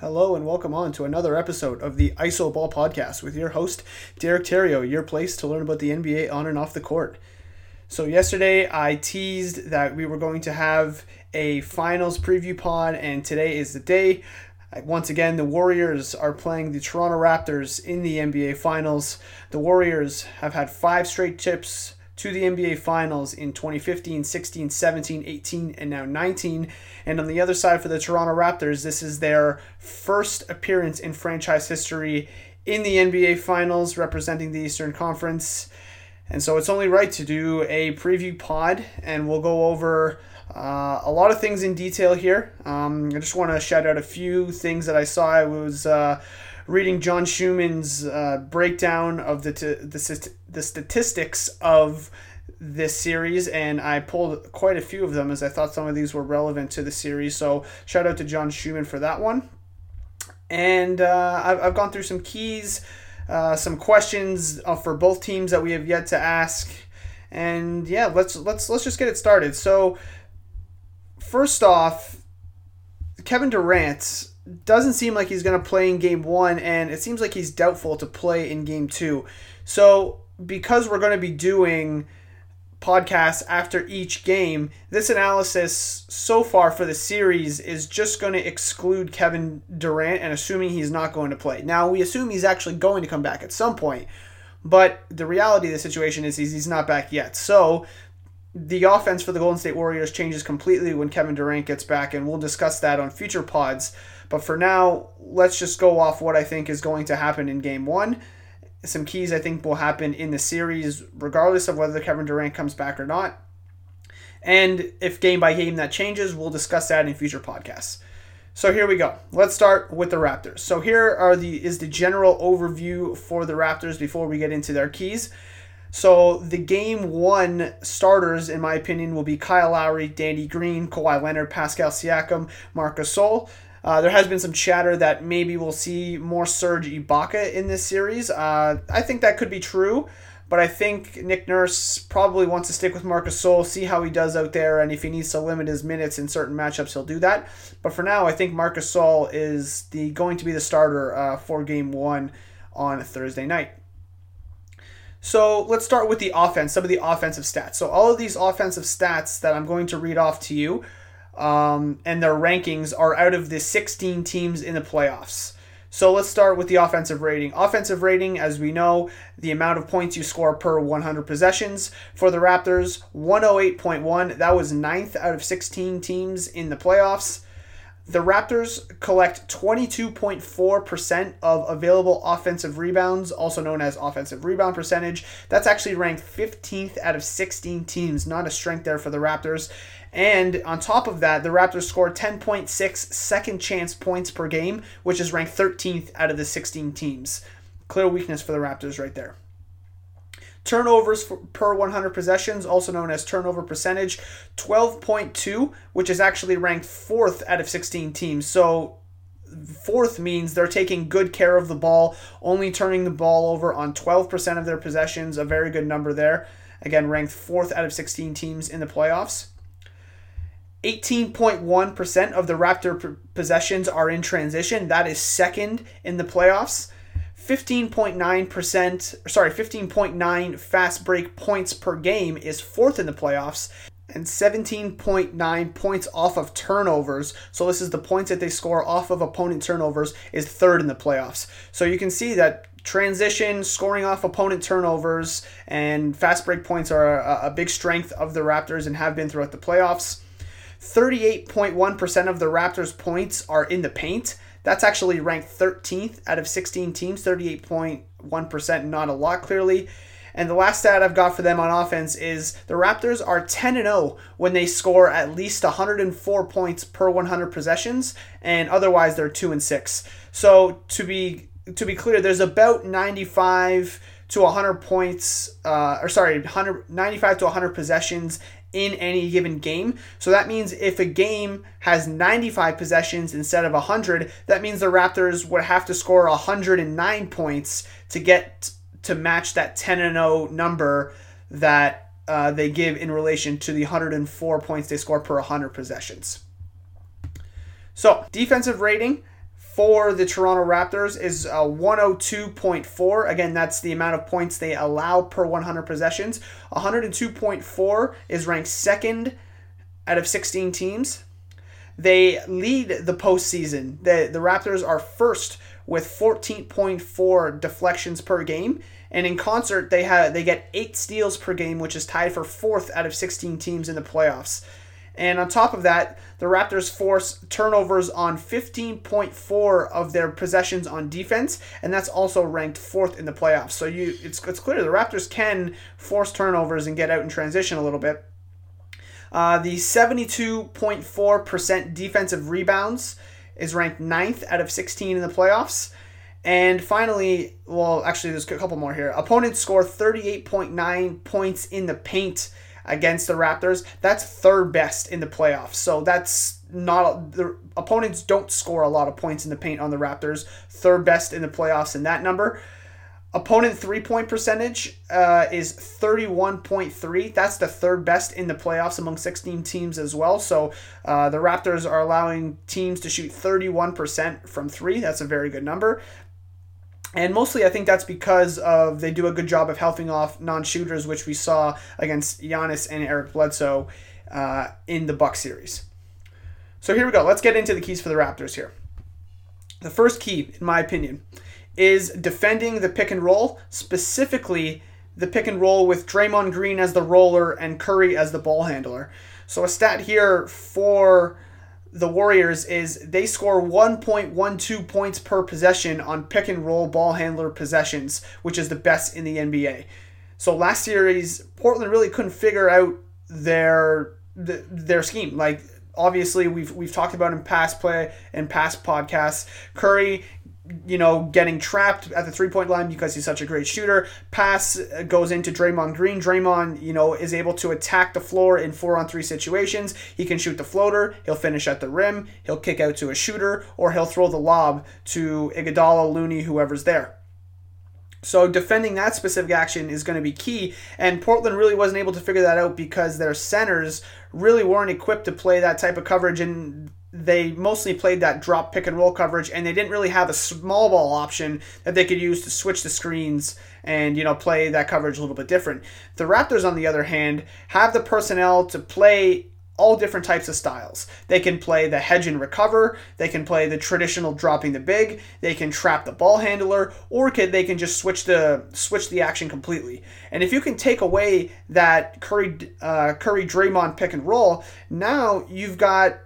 Hello and welcome on to another episode of the ISO Ball Podcast with your host, Derek Terrio, your place to learn about the NBA on and off the court. So, yesterday I teased that we were going to have a finals preview pod, and today is the day. Once again, the Warriors are playing the Toronto Raptors in the NBA Finals. The Warriors have had five straight trips to the NBA Finals in 2015, 16, 17, 18, and now 19. And on the other side for the Toronto Raptors, this is their first appearance in franchise history in the NBA Finals representing the Eastern Conference. And so it's only right to do a preview pod, and we'll go over uh, a lot of things in detail here. Um, I just want to shout out a few things that I saw. I was uh, reading John Schuhmann's uh, breakdown of the, t- the, the statistics of this series, and I pulled quite a few of them as I thought some of these were relevant to the series. So shout out to John Schuhmann for that one. And uh, I've, I've gone through some keys, uh, some questions uh, for both teams that we have yet to ask, and yeah, let's let's let's just get it started. So first off, Kevin Durant doesn't seem like he's going to play in game one, and it seems like he's doubtful to play in game two. So, because we're going to be doing podcasts after each game, this analysis so far for the series is just going to exclude Kevin Durant and assuming he's not going to play. Now, we assume he's actually going to come back at some point, but the reality of the situation is he's, not back yet. So, the offense for the Golden State Warriors changes completely when Kevin Durant gets back, and we'll discuss that on future pods. But for now, let's just go off what I think is going to happen in game one. Some keys I think will happen in the series, regardless of whether Kevin Durant comes back or not. And if game by game that changes, we'll discuss that in future podcasts. So here we go. Let's start with the Raptors. So here are the is the general overview for the Raptors before we get into their keys. So the game one starters, in my opinion, will be Kyle Lowry, Danny Green, Kawhi Leonard, Pascal Siakam, Marcus Gasol. Uh, there has been some chatter that maybe we'll see more Serge Ibaka in this series. Uh, I think that could be true, but I think Nick Nurse probably wants to stick with Marcus Gasol, see how he does out there, and if he needs to limit his minutes in certain matchups, he'll do that. But for now, I think Marcus Gasol is the going to be the starter uh, for Game One on Thursday night. So let's start with the offense, some of the offensive stats. So all of these offensive stats that I'm going to read off to you um, and their rankings are out of the 16 teams in the playoffs. So let's start with the offensive rating. Offensive rating, as we know, the amount of points you score per 100 possessions. For the Raptors, 108.1. That was ninth out of 16 teams in the playoffs. The Raptors collect 22.4% of available offensive rebounds, also known as offensive rebound percentage. That's actually ranked 15th out of 16 teams. Not a strength there for the Raptors. And on top of that, the Raptors scored 10.6 second chance points per game, which is ranked 13th out of the 16 teams. Clear weakness for the Raptors right there. Turnovers per 100 possessions, also known as turnover percentage, 12.2, which is actually ranked fourth out of 16 teams. So, fourth means they're taking good care of the ball, only turning the ball over on 12% of their possessions, a very good number there. Again, ranked fourth out of 16 teams in the playoffs. 18.1% of the Raptor possessions are in transition. That is second in the playoffs. 15.9%, sorry, 15.9 fast break points per game is fourth in the playoffs. And 17.9 points off of turnovers. So, this is the points that they score off of opponent turnovers, is third in the playoffs. So, you can see that transition, scoring off opponent turnovers, and fast break points are a, a big strength of the Raptors and have been throughout the playoffs. 38.1% of the Raptors' points are in the paint. That's actually ranked 13th out of 16 teams, 38.1%, not a lot clearly. And the last stat I've got for them on offense is the Raptors are 10 0 when they score at least 104 points per 100 possessions, and otherwise they're 2 and 6. So to be to be clear, there's about 95 to 100 points, uh, or sorry, 100, 95 to 100 possessions in any given game. So that means if a game has 95 possessions instead of 100, that means the Raptors would have to score 109 points to get to match that 10 and 0 number that uh, they give in relation to the 104 points they score per 100 possessions. So, defensive rating for the Toronto Raptors is uh, 102.4. Again, that's the amount of points they allow per 100 possessions. 102.4 is ranked second out of 16 teams. They lead the postseason. The, the Raptors are first with 14.4 deflections per game. And in concert, they have they get eight steals per game, which is tied for fourth out of 16 teams in the playoffs. And on top of that, the Raptors force turnovers on 15.4 of their possessions on defense, and that's also ranked fourth in the playoffs. So you, it's it's clear the Raptors can force turnovers and get out in transition a little bit. Uh, the 72.4% defensive rebounds is ranked ninth out of 16 in the playoffs. And finally, well, actually, there's a couple more here. Opponents score 38.9 points in the paint against the Raptors. That's third best in the playoffs. So that's not the opponents don't score a lot of points in the paint on the Raptors. Third best in the playoffs in that number. Opponent three point percentage uh, is 31.3. That's the third best in the playoffs among 16 teams as well. So uh, the Raptors are allowing teams to shoot 31% from three. That's a very good number. And mostly, I think that's because of they do a good job of helping off non-shooters, which we saw against Giannis and Eric Bledsoe uh, in the Buck series. So here we go. Let's get into the keys for the Raptors here. The first key, in my opinion, is defending the pick and roll, specifically the pick and roll with Draymond Green as the roller and Curry as the ball handler. So a stat here for the Warriors is they score 1.12 points per possession on pick and roll ball handler possessions, which is the best in the NBA. So last series, Portland really couldn't figure out their their scheme. Like obviously we've we've talked about in past play and past podcasts. Curry you know, getting trapped at the three point line because he's such a great shooter. Pass goes into Draymond Green. Draymond, you know, is able to attack the floor in four on three situations. He can shoot the floater, he'll finish at the rim, he'll kick out to a shooter, or he'll throw the lob to Iguodala, Looney, whoever's there. So defending that specific action is going to be key, and Portland really wasn't able to figure that out because their centers really weren't equipped to play that type of coverage, and they mostly played that drop pick and roll coverage and they didn't really have a small ball option that they could use to switch the screens and you know play that coverage a little bit different. The Raptors on the other hand have the personnel to play all different types of styles. They can play the hedge and recover, they can play the traditional dropping the big, they can trap the ball handler, or can, they can just switch the switch the action completely. And if you can take away that Curry uh, Curry Draymond pick and roll, now you've got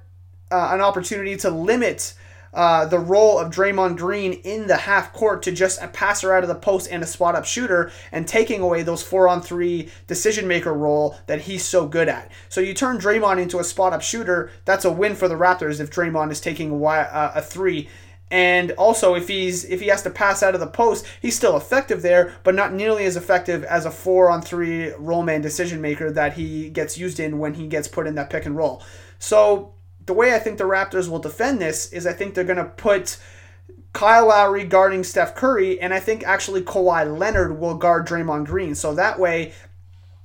uh, an opportunity to limit uh, the role of Draymond Green in the half court to just a passer out of the post and a spot up shooter and taking away those four on three decision maker role that he's so good at. So you turn Draymond into a spot up shooter, that's a win for the Raptors if Draymond is taking a, uh, a three. And also, if he's if he has to pass out of the post, he's still effective there, but not nearly as effective as a four on three roll man decision maker that he gets used in when he gets put in that pick and roll. So the way I think the Raptors will defend this is I think they're going to put Kyle Lowry guarding Steph Curry, and I think actually Kawhi Leonard will guard Draymond Green. So that way,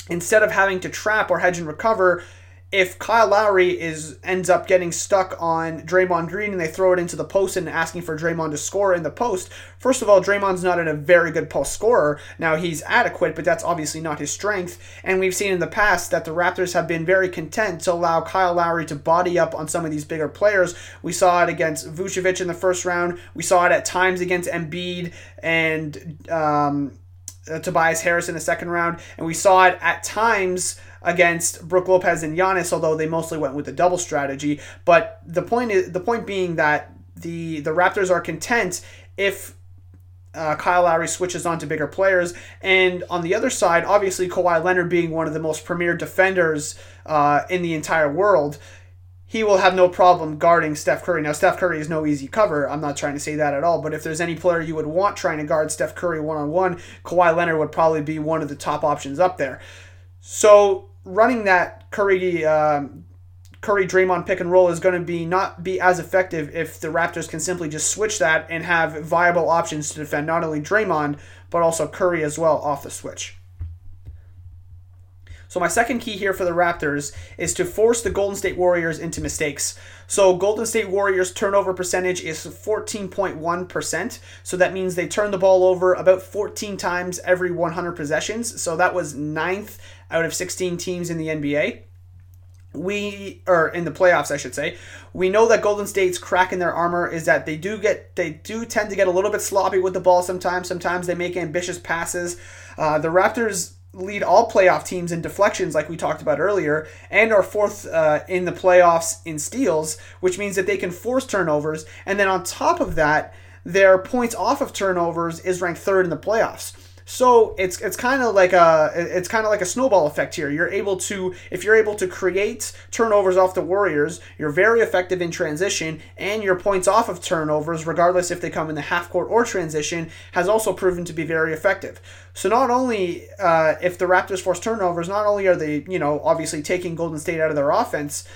instead of having to trap or hedge and recover, if Kyle Lowry is ends up getting stuck on Draymond Green and they throw it into the post and asking for Draymond to score in the post, first of all, Draymond's not in a very good post scorer. Now he's adequate, but that's obviously not his strength. And we've seen in the past that the Raptors have been very content to allow Kyle Lowry to body up on some of these bigger players. We saw it against Vucevic in the first round. We saw it at times against Embiid and um, uh, Tobias Harris in the second round, and we saw it at times against Brook Lopez and Giannis, although they mostly went with the double strategy. But the point is the point being that the the Raptors are content if uh, Kyle Lowry switches on to bigger players. And on the other side, obviously Kawhi Leonard being one of the most premier defenders uh, in the entire world, he will have no problem guarding Steph Curry. Now, Steph Curry is no easy cover. I'm not trying to say that at all. But if there's any player you would want trying to guard Steph Curry one on one, Kawhi Leonard would probably be one of the top options up there. So running that Curry um, Curry Draymond pick and roll is going to be not be as effective if the Raptors can simply just switch that and have viable options to defend not only Draymond but also Curry as well off the switch. So my second key here for the Raptors is to force the Golden State Warriors into mistakes. So Golden State Warriors turnover percentage is 14.1%. So that means they turn the ball over about 14 times every 100 possessions. So that was ninth out of 16 teams in the NBA we or in the playoffs I should say. We know that Golden State's crack in their armor is that they do get they do tend to get a little bit sloppy with the ball sometimes. Sometimes they make ambitious passes. Uh, the Raptors lead all playoff teams in deflections like we talked about earlier and are fourth uh, in the playoffs in steals which means that they can force turnovers. And then on top of that their points off of turnovers is ranked third in the playoffs so it's it's kind of like a it's kind of like a snowball effect here. You're able to if you're able to create turnovers off the Warriors, you're very effective in transition, and your points off of turnovers, regardless if they come in the half court or transition, has also proven to be very effective. So not only uh, if the Raptors force turnovers, not only are they you know obviously taking Golden State out of their offense,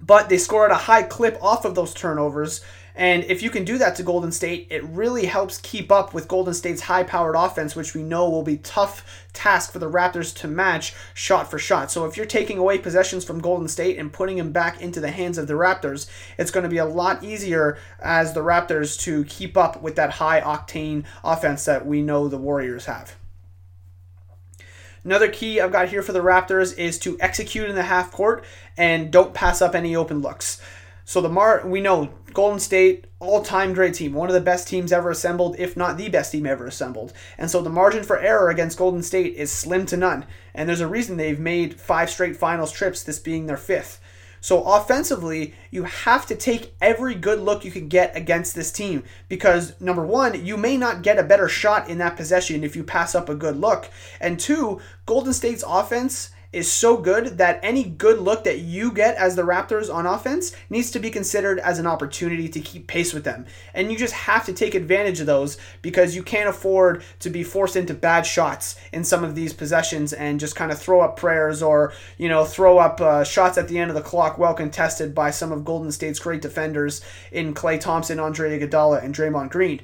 but they score at a high clip off of those turnovers and if you can do that to Golden State, it really helps keep up with Golden State's high powered offense, which we know will be tough task for the Raptors to match shot for shot. So if you're taking away possessions from Golden State and putting them back into the hands of the Raptors, it's going to be a lot easier as the Raptors to keep up with that high octane offense that we know the Warriors have. Another key I've got here for the Raptors is to execute in the half court and don't pass up any open looks. So the Mar we know Golden State all-time great team, one of the best teams ever assembled, if not the best team ever assembled. And so the margin for error against Golden State is slim to none. And there's a reason they've made five straight finals trips, this being their fifth. So offensively, you have to take every good look you can get against this team because number 1, you may not get a better shot in that possession if you pass up a good look. And two, Golden State's offense is so good that any good look that you get as the Raptors on offense needs to be considered as an opportunity to keep pace with them. And you just have to take advantage of those because you can't afford to be forced into bad shots in some of these possessions and just kind of throw up prayers or, you know, throw up uh, shots at the end of the clock well contested by some of Golden State's great defenders in Klay Thompson, Andre Iguodala, and Draymond Green.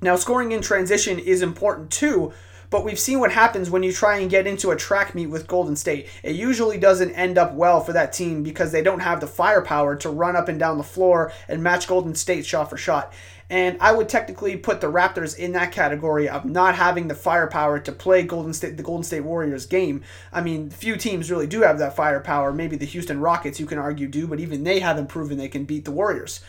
Now, scoring in transition is important too, but we've seen what happens when you try and get into a track meet with Golden State. It usually doesn't end up well for that team because they don't have the firepower to run up and down the floor and match Golden State shot for shot. And I would technically put the Raptors in that category of not having the firepower to play Golden State the Golden State Warriors game. I mean, few teams really do have that firepower. Maybe the Houston Rockets, you can argue, do, but even they haven't proven they can beat the Warriors.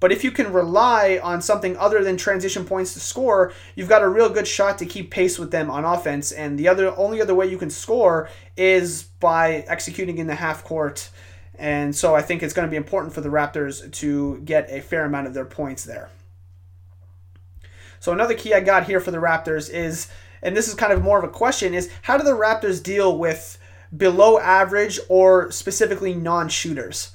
But if you can rely on something other than transition points to score, you've got a real good shot to keep pace with them on offense. And the other only other way you can score is by executing in the half court. And so I think it's going to be important for the Raptors to get a fair amount of their points there. So another key I got here for the Raptors is, and this is kind of more of a question, is how do the Raptors deal with below average or specifically non-shooters?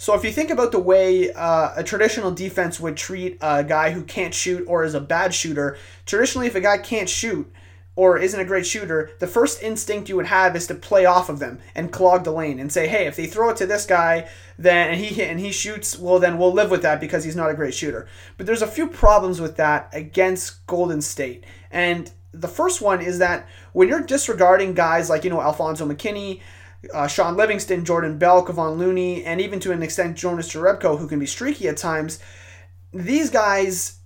So if you think about the way uh, a traditional defense would treat a guy who can't shoot or is a bad shooter, traditionally if a guy can't shoot or isn't a great shooter, the first instinct you would have is to play off of them and clog the lane and say, "Hey, if they throw it to this guy, then and he and he shoots, well then we'll live with that because he's not a great shooter." But there's a few problems with that against Golden State. And the first one is that when you're disregarding guys like, you know, Alfonzo McKinnie, uh, Shaun Livingston, Jordan Bell, Kevon Looney, and even to an extent Jonas Jerebko, who can be streaky at times. These guys,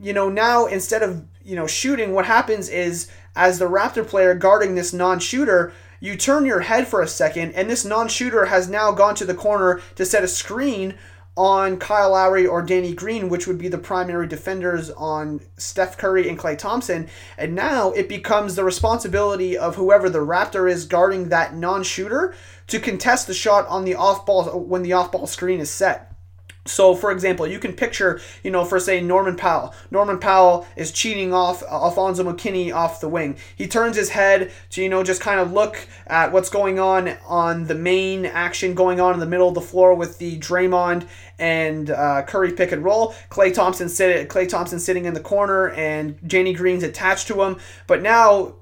you know, now instead of you know shooting, what happens is as the Raptor player guarding this non-shooter, you turn your head for a second, and this non-shooter has now gone to the corner to set a screen on Kyle Lowry or Danny Green, which would be the primary defenders on Steph Curry and Klay Thompson. And now it becomes the responsibility of whoever the Raptor is guarding that non shooter to contest the shot on the off ball when the off ball screen is set. So, for example, you can picture, you know, for say Norman Powell. Norman Powell is cheating off uh, Alfonzo McKinnie off the wing. He turns his head to, you know, just kind of look at what's going on on the main action going on in the middle of the floor with the Draymond and uh, Curry pick and roll. Klay Thompson sit Klay Thompson sitting in the corner, and Danny Green's attached to him. But now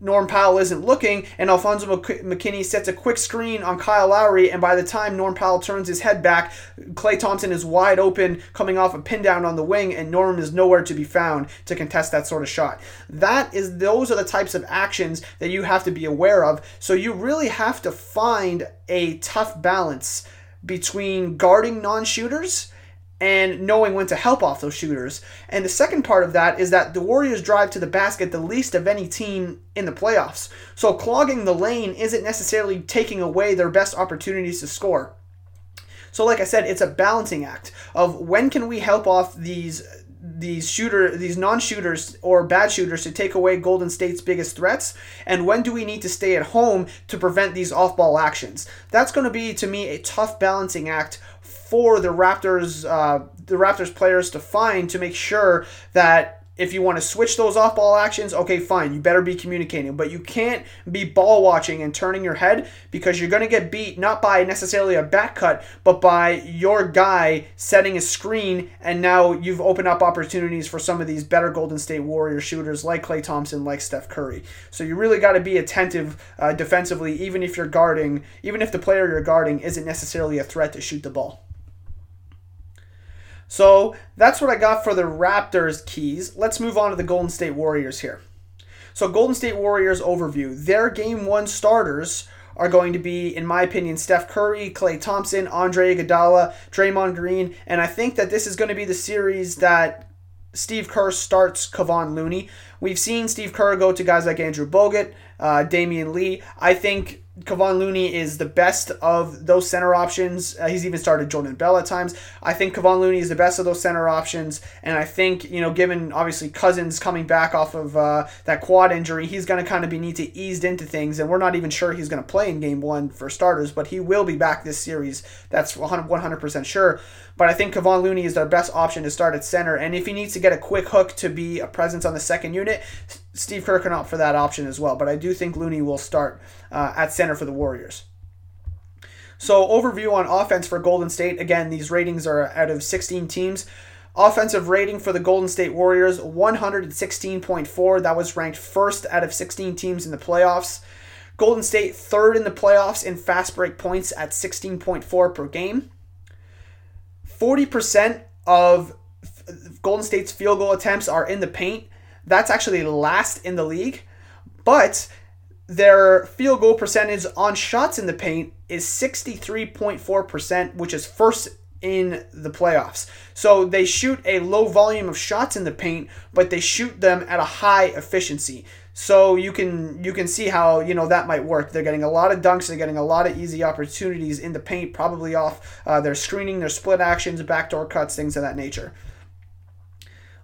Norm Powell isn't looking, and Alfonzo McKinnie sets a quick screen on Kyle Lowry, and by the time Norm Powell turns his head back, Klay Thompson is wide open, coming off a pin down on the wing, and Norm is nowhere to be found to contest that sort of shot. That is those are the types of actions that you have to be aware of. So you really have to find a tough balance between guarding non-shooters and knowing when to help off those shooters. And the second part of that is that the Warriors drive to the basket the least of any team in the playoffs. So clogging the lane isn't necessarily taking away their best opportunities to score. So like I said, it's a balancing act of when can we help off these these shooter these non-shooters or bad shooters to take away Golden State's biggest threats? And when do we need to stay at home to prevent these off-ball actions? That's going to be to me a tough balancing act for the Raptors uh, the Raptors players to find to make sure that if you want to switch those off ball actions, okay, fine. You better be communicating. But you can't be ball watching and turning your head because you're going to get beat not by necessarily a back cut, but by your guy setting a screen. And now you've opened up opportunities for some of these better Golden State Warrior shooters like Klay Thompson, like Steph Curry. So you really got to be attentive uh, defensively, even if you're guarding, even if the player you're guarding isn't necessarily a threat to shoot the ball. So that's what I got for the Raptors keys. Let's move on to the Golden State Warriors here. So, Golden State Warriors overview. Their game one starters are going to be, in my opinion, Steph Curry, Klay Thompson, Andre Iguodala, Draymond Green, and I think that this is going to be the series that Steve Kerr starts Kevon Looney. We've seen Steve Kerr go to guys like Andrew Bogut, uh, Damion Lee. I think Kevon Looney is the best of those center options. Uh, he's even started Jordan Bell at times. I think Kevon Looney is the best of those center options, and I think you know, given obviously Cousins coming back off of uh, that quad injury, he's going to kind of be need to eased into things, and we're not even sure he's going to play in Game One for starters, but he will be back this series. That's 100 percent sure. But I think Kevon Looney is their best option to start at center, and if he needs to get a quick hook to be a presence on the second unit, Steve Kerr can opt for that option as well. But I do think Looney will start uh, at center for the Warriors. So, overview on offense for Golden State. Again, these ratings are out of 16 teams. Offensive rating for the Golden State Warriors 116.4. That was ranked first out of 16 teams in the playoffs. Golden State third in the playoffs in fast break points at 16.4 per game. 40% of Golden State's field goal attempts are in the paint. That's actually last in the league. But their field goal percentage on shots in the paint is 63.4%, which is first in the playoffs. So they shoot a low volume of shots in the paint, but they shoot them at a high efficiency. So you can you can see how you know that might work. They're getting a lot of dunks. They're getting a lot of easy opportunities in the paint, probably off uh, their screening, their split actions, backdoor cuts, things of that nature.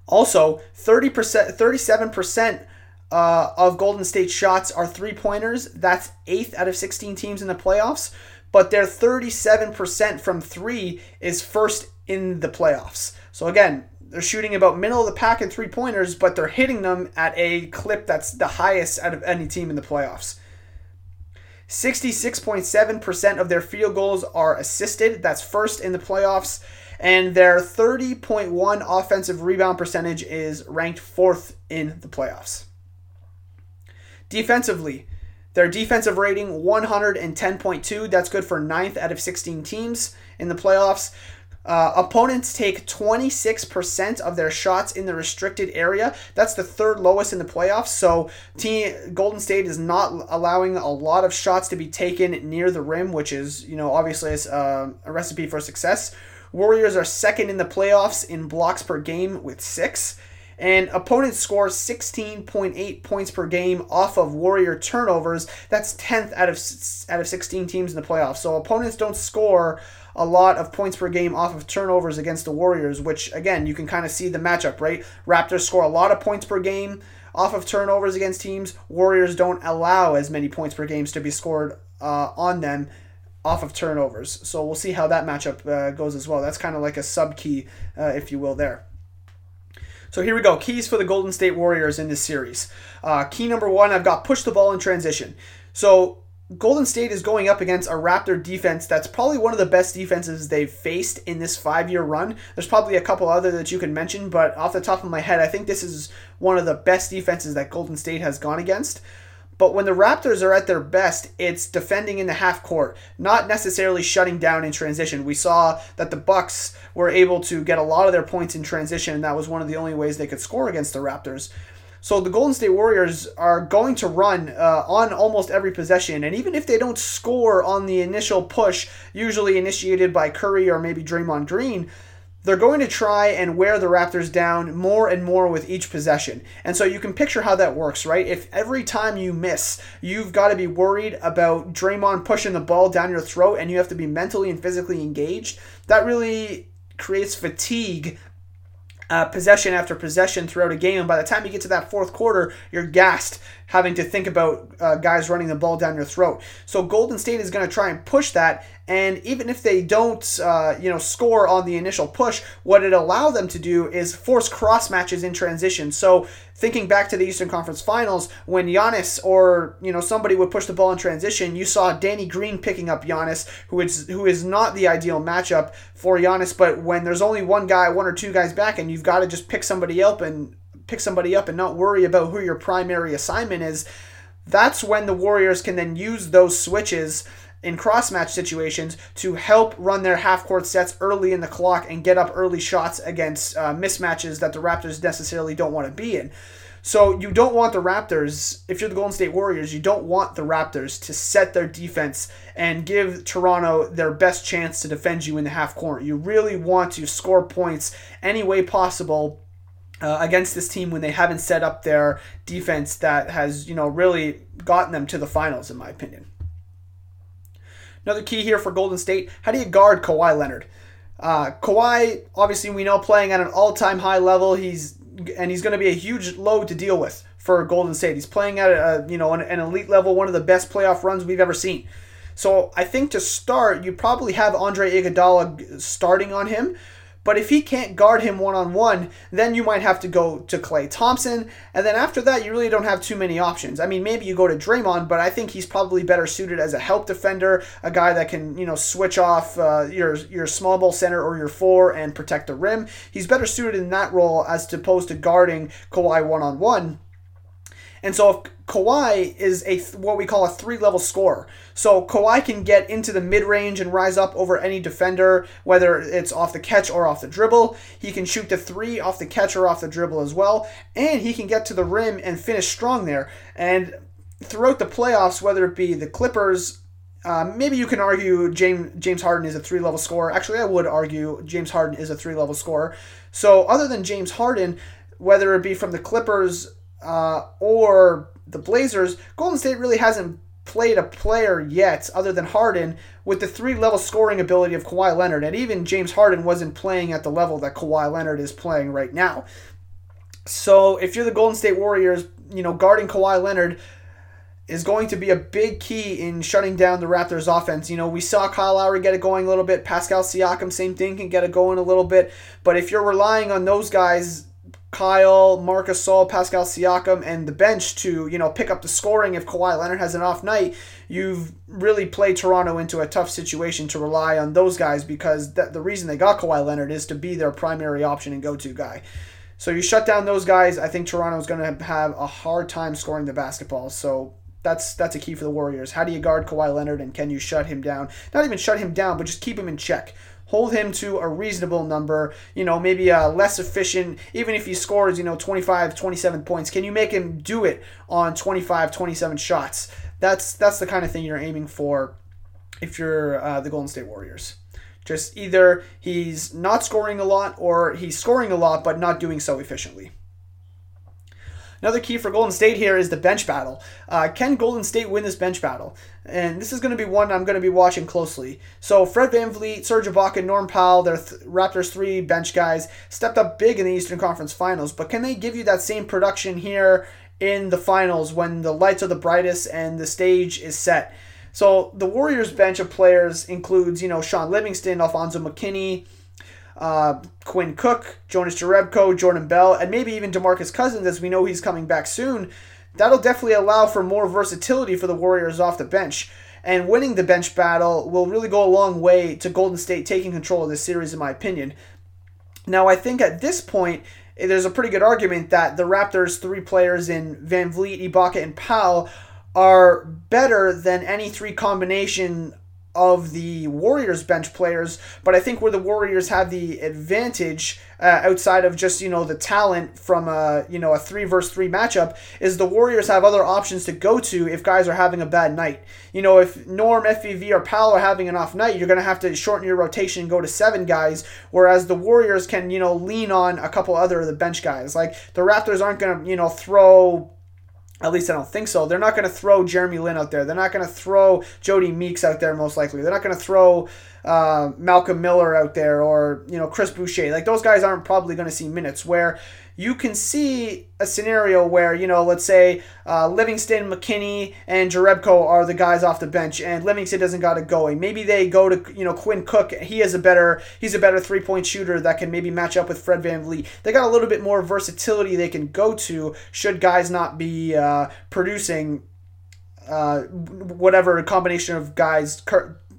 Also, 30%, 37% uh, of Golden State shots are three pointers. That's eighth out of 16 teams in the playoffs. But their 37% from three is first in the playoffs. So again, they're shooting about middle of the pack in three pointers, but they're hitting them at a clip that's the highest out of any team in the playoffs. 66.7% of their field goals are assisted. That's first in the playoffs. And their 30.1 offensive rebound percentage is ranked fourth in the playoffs. Defensively, their defensive rating 110.2. That's good for ninth out of 16 teams in the playoffs. Uh, opponents take 26% of their shots in the restricted area. That's the third lowest in the playoffs. So, team Golden State is not allowing a lot of shots to be taken near the rim, which is, you know, obviously uh, a recipe for success. Warriors are second in the playoffs in blocks per game with six. And opponents score 16.8 points per game off of Warrior turnovers. That's 10th out of out of 16 teams in the playoffs. So opponents don't score a lot of points per game off of turnovers against the Warriors, which again you can kind of see the matchup, right? Raptors score a lot of points per game off of turnovers against teams. Warriors don't allow as many points per games to be scored uh, on them off of turnovers. So we'll see how that matchup uh, goes as well. That's kind of like a sub key, uh, if you will, there. So here we go. Keys for the Golden State Warriors in this series. Uh, key number one, I've got push the ball in transition. So Golden State is going up against a Raptor defense that's probably one of the best defenses they've faced in this five year run. There's probably a couple other that you can mention, but off the top of my head, I think this is one of the best defenses that Golden State has gone against. But when the Raptors are at their best, it's defending in the half court, not necessarily shutting down in transition. We saw that the Bucks were able to get a lot of their points in transition, and that was one of the only ways they could score against the Raptors. So the Golden State Warriors are going to run uh, on almost every possession, and even if they don't score on the initial push, usually initiated by Curry or maybe Draymond Green, they're going to try and wear the Raptors down more and more with each possession. And so you can picture how that works, right? If every time you miss, you've got to be worried about Draymond pushing the ball down your throat and you have to be mentally and physically engaged, that really creates fatigue uh, possession after possession throughout a game. And by the time you get to that fourth quarter, you're gassed having to think about uh, guys running the ball down your throat. So Golden State is going to try and push that. And even if they don't, uh, you know, score on the initial push, what it allow them to do is force cross matches in transition. So thinking back to the Eastern Conference Finals, when Giannis or you know somebody would push the ball in transition, you saw Danny Green picking up Giannis, who is who is not the ideal matchup for Giannis. But when there's only one guy, one or two guys back, and you've got to just pick somebody up and pick somebody up and not worry about who your primary assignment is. That's when the Warriors can then use those switches in cross match situations to help run their half court sets early in the clock and get up early shots against uh, mismatches that the Raptors necessarily don't want to be in. So you don't want the Raptors, if you're the Golden State Warriors, you don't want the Raptors to set their defense and give Toronto their best chance to defend you in the half court. You really want to score points any way possible uh, against this team when they haven't set up their defense that has, you know, really gotten them to the finals, in my opinion. Another key here for Golden State how do you guard Kawhi Leonard? Uh, Kawhi, obviously, we know playing at an all time high level. He's and he's going to be a huge load to deal with for Golden State. He's playing at a, you know an, an elite level, one of the best playoff runs we've ever seen. So I think to start, you probably have Andre Iguodala starting on him. But if he can't guard him one on one, then you might have to go to Klay Thompson. And then after that, you really don't have too many options. I mean, maybe you go to Draymond, but I think he's probably better suited as a help defender, a guy that can, you know, switch off uh, your, your small ball center or your four and protect the rim. He's better suited in that role as opposed to guarding Kawhi one on one. And so if Kawhi is a what we call a three level scorer. So Kawhi can get into the mid range and rise up over any defender, whether it's off the catch or off the dribble. He can shoot the three off the catch or off the dribble as well, and he can get to the rim and finish strong there. And throughout the playoffs, whether it be the Clippers. Uh, maybe you can argue James James Harden is a three level scorer. Actually, I would argue James Harden is a three level scorer. So, other than James Harden, whether it be from the Clippers uh, or the Blazers, Golden State really hasn't played a player yet other than Harden with the three level scoring ability of Kawhi Leonard. And even James Harden wasn't playing at the level that Kawhi Leonard is playing right now. So if you're the Golden State Warriors, you know, guarding Kawhi Leonard is going to be a big key in shutting down the Raptors offense. You know, we saw Kyle Lowry get it going a little bit. Pascal Siakam, same thing, can get it going a little bit. But if you're relying on those guys Kyle, Marcus Gasol, Pascal Siakam, and the bench to you know pick up the scoring if Kawhi Leonard has an off night, you've really played Toronto into a tough situation to rely on those guys because th- the reason they got Kawhi Leonard is to be their primary option and go-to guy. So you shut down those guys, I think Toronto is going to have a hard time scoring the basketball. So that's that's a key for the Warriors. How do you guard Kawhi Leonard and can you shut him down? Not even shut him down, but just keep him in check hold him to a reasonable number, you know, maybe a less efficient, even if he scores, you know, 25, 27 points, can you make him do it on 25, 27 shots? That's that's the kind of thing you're aiming for if you're uh, the Golden State Warriors. Just either he's not scoring a lot or he's scoring a lot but not doing so efficiently. Another key for Golden State here is the bench battle. Uh, can Golden State win this bench battle? And this is going to be one I'm going to be watching closely. So Fred VanVleet, Serge Ibaka, Norm Powell, their th- Raptors three bench guys, stepped up big in the Eastern Conference Finals. But can they give you that same production here in the finals when the lights are the brightest and the stage is set? So the Warriors bench of players includes, you know, Shaun Livingston, Alfonzo McKinnie, uh, Quinn Cook, Jonas Jerebko, Jordan Bell, and maybe even DeMarcus Cousins, as we know he's coming back soon. that'll definitely allow for more versatility for the Warriors off the bench. And winning the bench battle will really go a long way to Golden State taking control of this series, in my opinion. Now, I think at this point, there's a pretty good argument that the Raptors' three players in Van Vleet, Ibaka, and Powell are better than any three combination of the Warriors bench players, but I think where the Warriors have the advantage uh, outside of just you know the talent from a you know a three versus three matchup is the Warriors have other options to go to if guys are having a bad night. You know if Norm, FVV, or Powell are having an off night, you're gonna have to shorten your rotation and go to seven guys, whereas the Warriors can you know lean on a couple other of the bench guys. Like the Raptors aren't gonna you know throw at least I don't think so. They're not going to throw Jeremy Lin out there. They're not going to throw Jody Meeks out there, most likely. They're not going to throw uh, Malcolm Miller out there or, you know, Chris Boucher. Like, those guys aren't probably going to see minutes. Where you can see a scenario where, you know, let's say uh, Livingston, McKinnie, and Jerebko are the guys off the bench, and Livingston doesn't got it going. Maybe they go to, you know, Quinn Cook. He is a better, he's a better three point shooter that can maybe match up with Fred VanVleet. They got a little bit more versatility they can go to should guys not be uh, producing uh, whatever combination of guys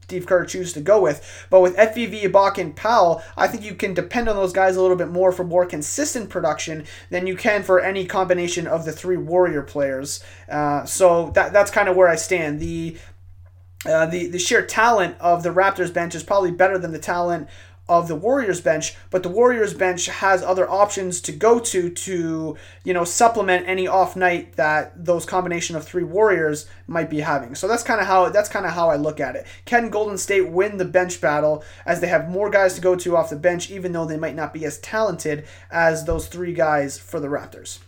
Steve Kerr chooses to go with. But with FVV, Ibaka, and Powell, I think you can depend on those guys a little bit more for more consistent production than you can for any combination of the three Warrior players. Uh, so that that's kind of where I stand. The uh, the the sheer talent of the Raptors bench is probably better than the talent of the Warriors bench, but the Warriors bench has other options to go to to, you know, supplement any off night that those combination of three Warriors might be having. So that's kind of how that's kind of how I look at it. Can Golden State win the bench battle as they have more guys to go to off the bench even though they might not be as talented as those three guys for the Raptors?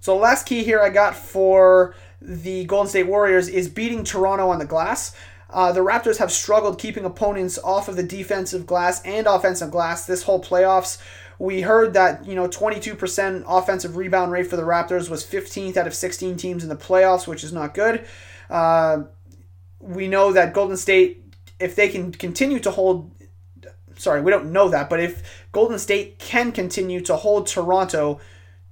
So last key here I got for the Golden State Warriors is beating Toronto on the glass. Uh, the Raptors have struggled keeping opponents off of the defensive glass and offensive glass this whole playoffs. We heard that, you know, 22% offensive rebound rate for the Raptors was 15th out of 16 teams in the playoffs, which is not good. Uh, we know that Golden State, if they can continue to hold, sorry, we don't know that, but if Golden State can continue to hold Toronto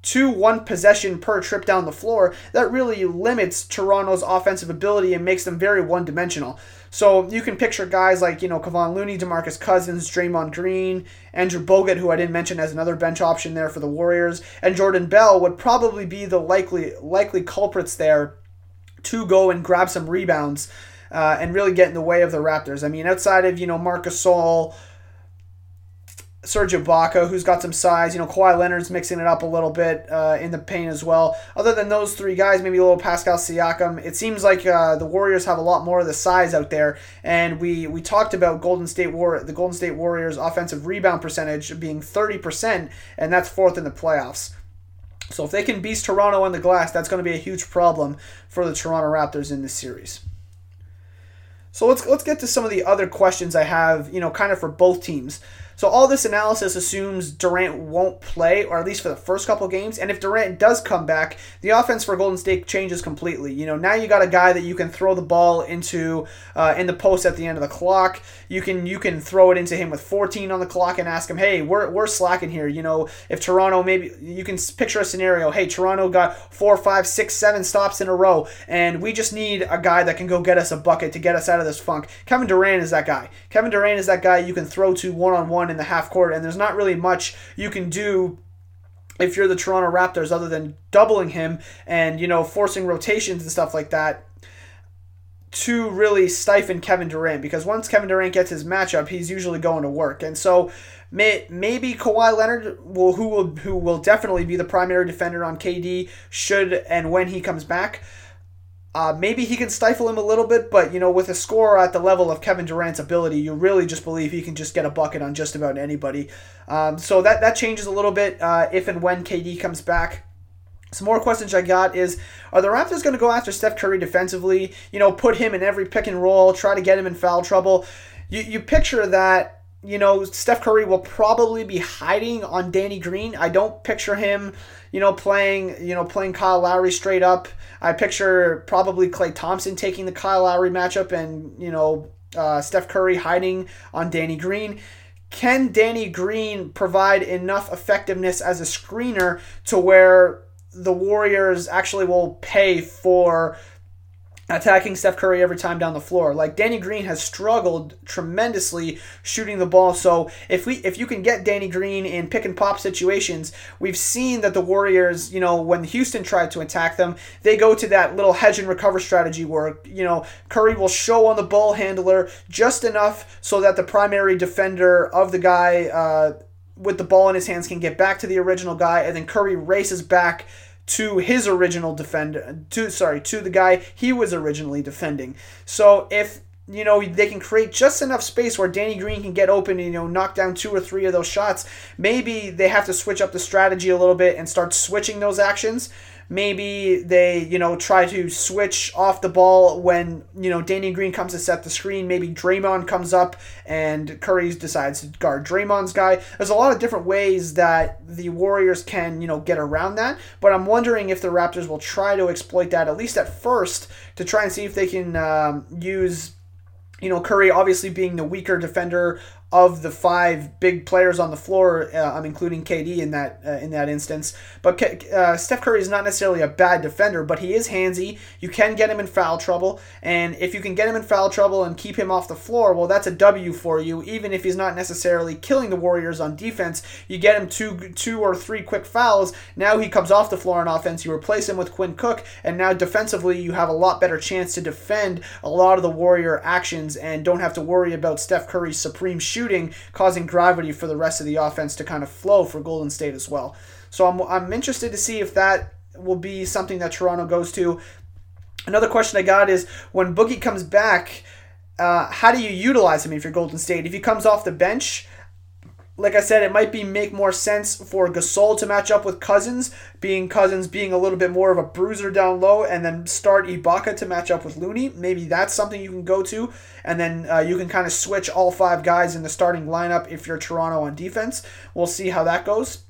to one possession per trip down the floor, that really limits Toronto's offensive ability and makes them very one dimensional. So you can picture guys like, you know, Kevon Looney, Demarcus Cousins, Draymond Green, Andrew Bogut, who I didn't mention as another bench option there for the Warriors, and Jordan Bell would probably be the likely likely culprits there to go and grab some rebounds uh, and really get in the way of the Raptors. I mean, outside of, you know, Marcus Gasol, Serge Ibaka, who's got some size. You know, Kawhi Leonard's mixing it up a little bit uh, in the paint as well. Other than those three guys, maybe a little Pascal Siakam. It seems like uh, the Warriors have a lot more of the size out there. And we we talked about Golden State War, the Golden State Warriors' offensive rebound percentage being thirty percent, and that's fourth in the playoffs. So if they can beat Toronto on the glass, that's going to be a huge problem for the Toronto Raptors in this series. So let's let's get to some of the other questions I have, you know, kind of for both teams. So all this analysis assumes Durant won't play, or at least for the first couple games. And if Durant does come back, the offense for Golden State changes completely. You know, now you got a guy that you can throw the ball into uh, in the post at the end of the clock. You can you can throw it into him with 14 on the clock and ask him, hey, we're, we're slacking here. You know, if Toronto maybe you can picture a scenario. Hey, Toronto got four, five, six, seven stops in a row, and we just need a guy that can go get us a bucket to get us out of this funk. Kevin Durant is that guy. Kevin Durant is that guy you can throw to one on one in the half court, and there's not really much you can do if you're the Toronto Raptors other than doubling him and you know forcing rotations and stuff like that to really stifle Kevin Durant because once Kevin Durant gets his matchup, he's usually going to work. And so may, maybe Kawhi Leonard will who will who will definitely be the primary defender on KD should and when he comes back. Uh, maybe he can stifle him a little bit, but you know, with a score at the level of Kevin Durant's ability, you really just believe he can just get a bucket on just about anybody. Um, so that that changes a little bit uh, if and when KD comes back. Some more questions I got is Are the Raptors going to go after Steph Curry defensively? You know, put him in every pick and roll, try to get him in foul trouble. You, you picture that, you know, Steph Curry will probably be hiding on Danny Green. I don't picture him, you know, playing, you know, playing Kyle Lowry straight up. I picture probably Klay Thompson taking the Kyle Lowry matchup and, you know, uh, Steph Curry hiding on Danny Green. Can Danny Green provide enough effectiveness as a screener to where the Warriors actually will pay for attacking Steph Curry every time down the floor. Like Danny Green has struggled tremendously shooting the ball. So if we if you can get Danny Green in pick and pop situations, we've seen that the Warriors, you know, when Houston tried to attack them, they go to that little hedge and recover strategy where, you know, Curry will show on the ball handler just enough so that the primary defender of the guy uh, with the ball in his hands can get back to the original guy and then Curry races back to his original defender to sorry to the guy he was originally defending. So if you know they can create just enough space where Danny Green can get open and you know knock down two or three of those shots maybe they have to switch up the strategy a little bit and start switching those actions Maybe they, you know, try to switch off the ball when, you know, Danny Green comes to set the screen. Maybe Draymond comes up and Curry decides to guard Draymond's guy. There's a lot of different ways that the Warriors can, you know, get around that. But I'm wondering if the Raptors will try to exploit that, at least at first, to try and see if they can um, use you know, Curry obviously being the weaker defender of the five big players on the floor, uh, I'm including KD in that uh, in that instance. But uh, Steph Curry is not necessarily a bad defender, but he is handsy. You can get him in foul trouble, and if you can get him in foul trouble and keep him off the floor, well, that's a W for you. Even if he's not necessarily killing the Warriors on defense, you get him two two or three quick fouls. Now he comes off the floor on offense. You replace him with Quinn Cook, and now defensively you have a lot better chance to defend a lot of the Warrior actions and don't have to worry about Steph Curry's supreme shooting, causing gravity for the rest of the offense to kind of flow for Golden State as well. So I'm, I'm interested to see if that will be something that Toronto goes to. Another question I got is when Boogie comes back, uh, how do you utilize him if you're Golden State? If he comes off the bench, like I said, it might be make more sense for Gasol to match up with Cousins, being Cousins being a little bit more of a bruiser down low, and then start Ibaka to match up with Looney. Maybe that's something you can go to, and then uh, you can kind of switch all five guys in the starting lineup if you're Toronto on defense. We'll see how that goes.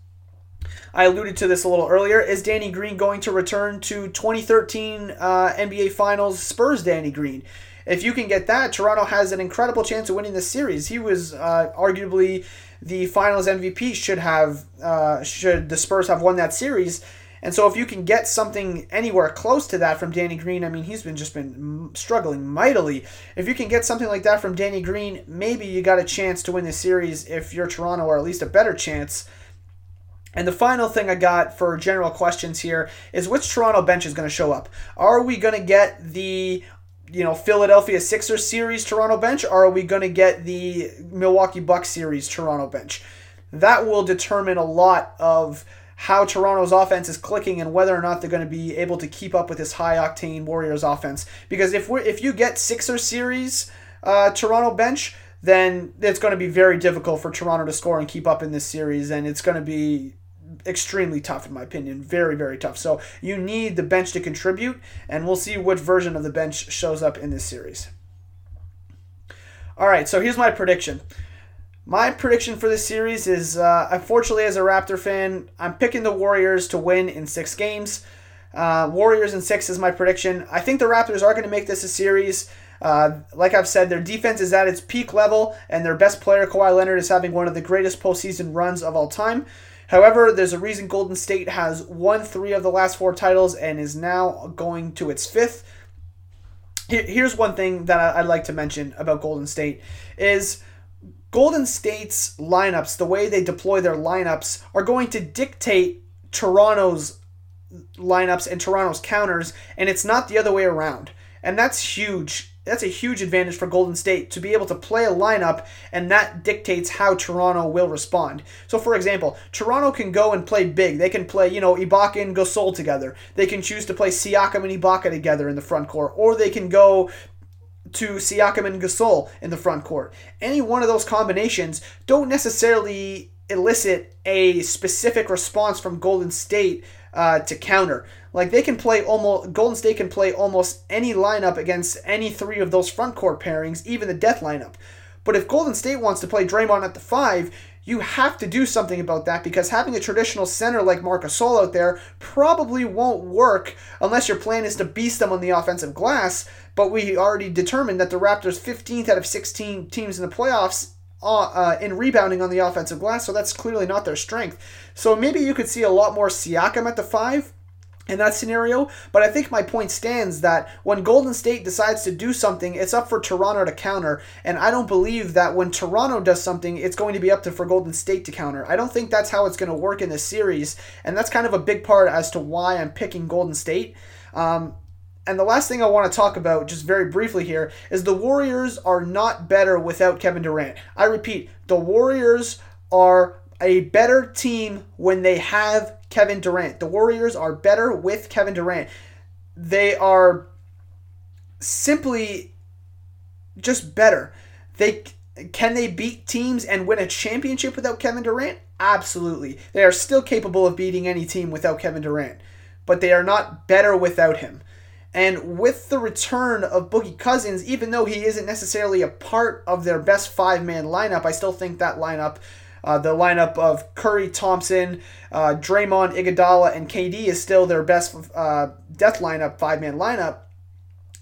I alluded to this a little earlier. Is Danny Green going to return to 2013 uh, NBA Finals Spurs Danny Green? If you can get that, Toronto has an incredible chance of winning this series. He was uh, arguably the Finals MVP should have uh, should the Spurs have won that series. And so if you can get something anywhere close to that from Danny Green, I mean he's been just been struggling mightily. If you can get something like that from Danny Green, maybe you got a chance to win the series if you're Toronto or at least a better chance. And the final thing I got for general questions here is which Toronto bench is going to show up? Are we going to get the you know Philadelphia Sixers series Toronto bench, or are we going to get the Milwaukee Bucks series Toronto bench? That will determine a lot of how Toronto's offense is clicking and whether or not they're going to be able to keep up with this high octane Warriors offense. Because if we if you get Sixers series uh, Toronto bench, then it's going to be very difficult for Toronto to score and keep up in this series, and it's going to be extremely tough in my opinion. Very, very tough. So you need the bench to contribute, and we'll see which version of the bench shows up in this series. All right, so here's my prediction. My prediction for this series is, uh, unfortunately, as a Raptor fan, I'm picking the Warriors to win in six games. Uh, Warriors in six is my prediction. I think the Raptors are going to make this a series. Uh, like I've said, their defense is at its peak level, and their best player, Kawhi Leonard, is having one of the greatest postseason runs of all time. However, there's a reason Golden State has won three of the last four titles and is now going to its fifth. Here's one thing that I'd like to mention about Golden State is Golden State's lineups, the way they deploy their lineups, are going to dictate Toronto's lineups and Toronto's counters, and it's not the other way around. And that's huge that's a huge advantage for Golden State to be able to play a lineup and that dictates how Toronto will respond. So for example, Toronto can go and play big. They can play, you know, Ibaka and Gasol together. They can choose to play Siakam and Ibaka together in the front court or they can go to Siakam and Gasol in the front court. Any one of those combinations don't necessarily elicit a specific response from Golden State uh, to counter. Like they can play almost Golden State can play almost any lineup against any three of those front court pairings, even the death lineup. But if Golden State wants to play Draymond at the five, you have to do something about that because having a traditional center like Marcus Gasol out there probably won't work unless your plan is to beast them on the offensive glass. But we already determined that the Raptors 15th out of 16 teams in the playoffs uh, uh, in rebounding on the offensive glass, so that's clearly not their strength. So maybe you could see a lot more Siakam at the five in that scenario. But I think my point stands that when Golden State decides to do something, it's up for Toronto to counter. And I don't believe that when Toronto does something, it's going to be up to for Golden State to counter. I don't think that's how it's going to work in this series. And that's kind of a big part as to why I'm picking Golden State. Um, and the last thing I want to talk about, just very briefly here, is the Warriors are not better without Kevin Durant. I repeat, the Warriors are a better team when they have Kevin Durant. The Warriors are better with Kevin Durant. They are simply just better. They can they beat teams and win a championship without Kevin Durant? Absolutely. They are still capable of beating any team without Kevin Durant, but they are not better without him. And with the return of Boogie Cousins, even though he isn't necessarily a part of their best five man lineup, I still think that lineup uh, the lineup of Curry, Thompson, uh, Draymond, Iguodala, and KD is still their best uh, death lineup, five man lineup.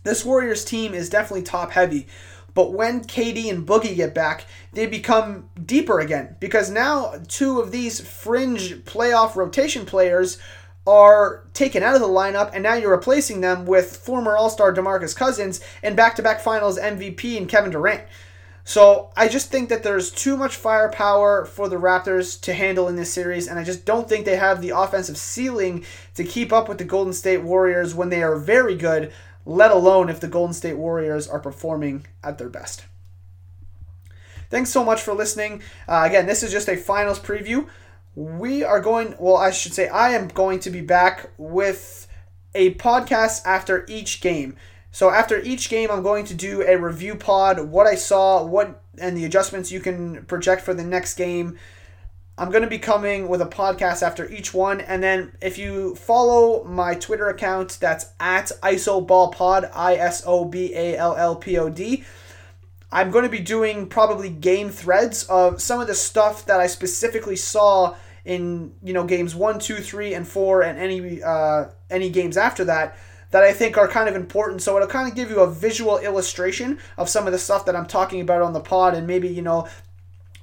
This Warriors team is definitely top heavy. But when KD and Boogie get back, they become deeper again because now two of these fringe playoff rotation players are taken out of the lineup, and now you're replacing them with former All Star DeMarcus Cousins and back to back finals MVP and Kevin Durant. So I just think that there's too much firepower for the Raptors to handle in this series, and I just don't think they have the offensive ceiling to keep up with the Golden State Warriors when they are very good, let alone if the Golden State Warriors are performing at their best. Thanks so much for listening. Uh, again, this is just a finals preview. We are going, well, I should say, I am going to be back with a podcast after each game. So after each game, I'm going to do a review pod, what I saw, what and the adjustments you can project for the next game. I'm going to be coming with a podcast after each one, and then if you follow my Twitter account, that's at isoballpod, I S O B A L L P O D. I'm going to be doing probably game threads of some of the stuff that I specifically saw in you know games one, two, three, and four, and any uh, any games after that that I think are kind of important. So it'll kind of give you a visual illustration of some of the stuff that I'm talking about on the pod and maybe, you know,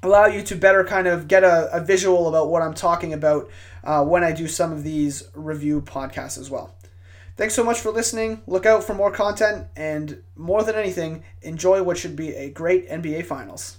allow you to better kind of get a, a visual about what I'm talking about uh, when I do some of these review podcasts as well. Thanks so much for listening. Look out for more content and more than anything, enjoy what should be a great NBA Finals.